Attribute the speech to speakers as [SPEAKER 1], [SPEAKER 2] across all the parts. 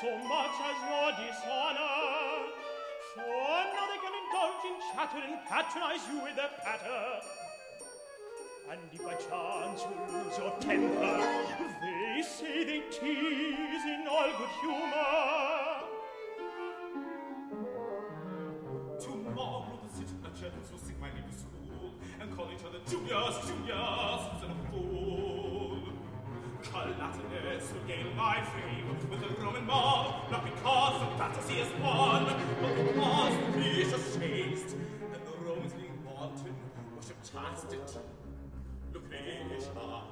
[SPEAKER 1] so much as your dishonor. For now they can indulge in chatter and patronize you with their patter. And if by chance you lose your temper, they say they tease in all good humor.
[SPEAKER 2] Tomorrow the city urchins will sing my name to school and call each other Junius, Junius, Collatinus will gain my fame with the Roman mob, not because the he has won, but because the vicious chased, and the Romans being wanton worship chastity. Lucretia.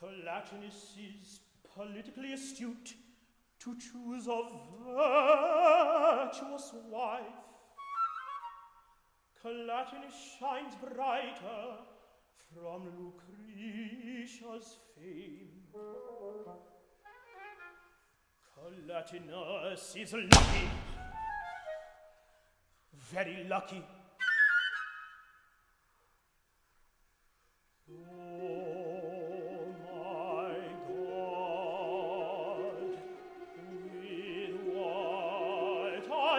[SPEAKER 1] Collatinus is politically astute to choose a virtuous wife. Collatinus shines brighter on Lucretia's fame. Collatinus is lucky, very lucky. Oh,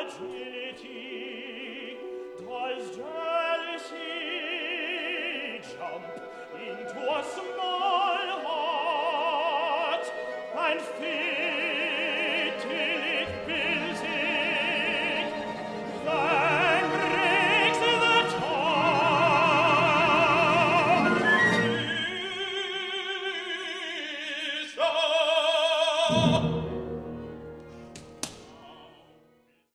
[SPEAKER 1] agility does jealousy jump into a small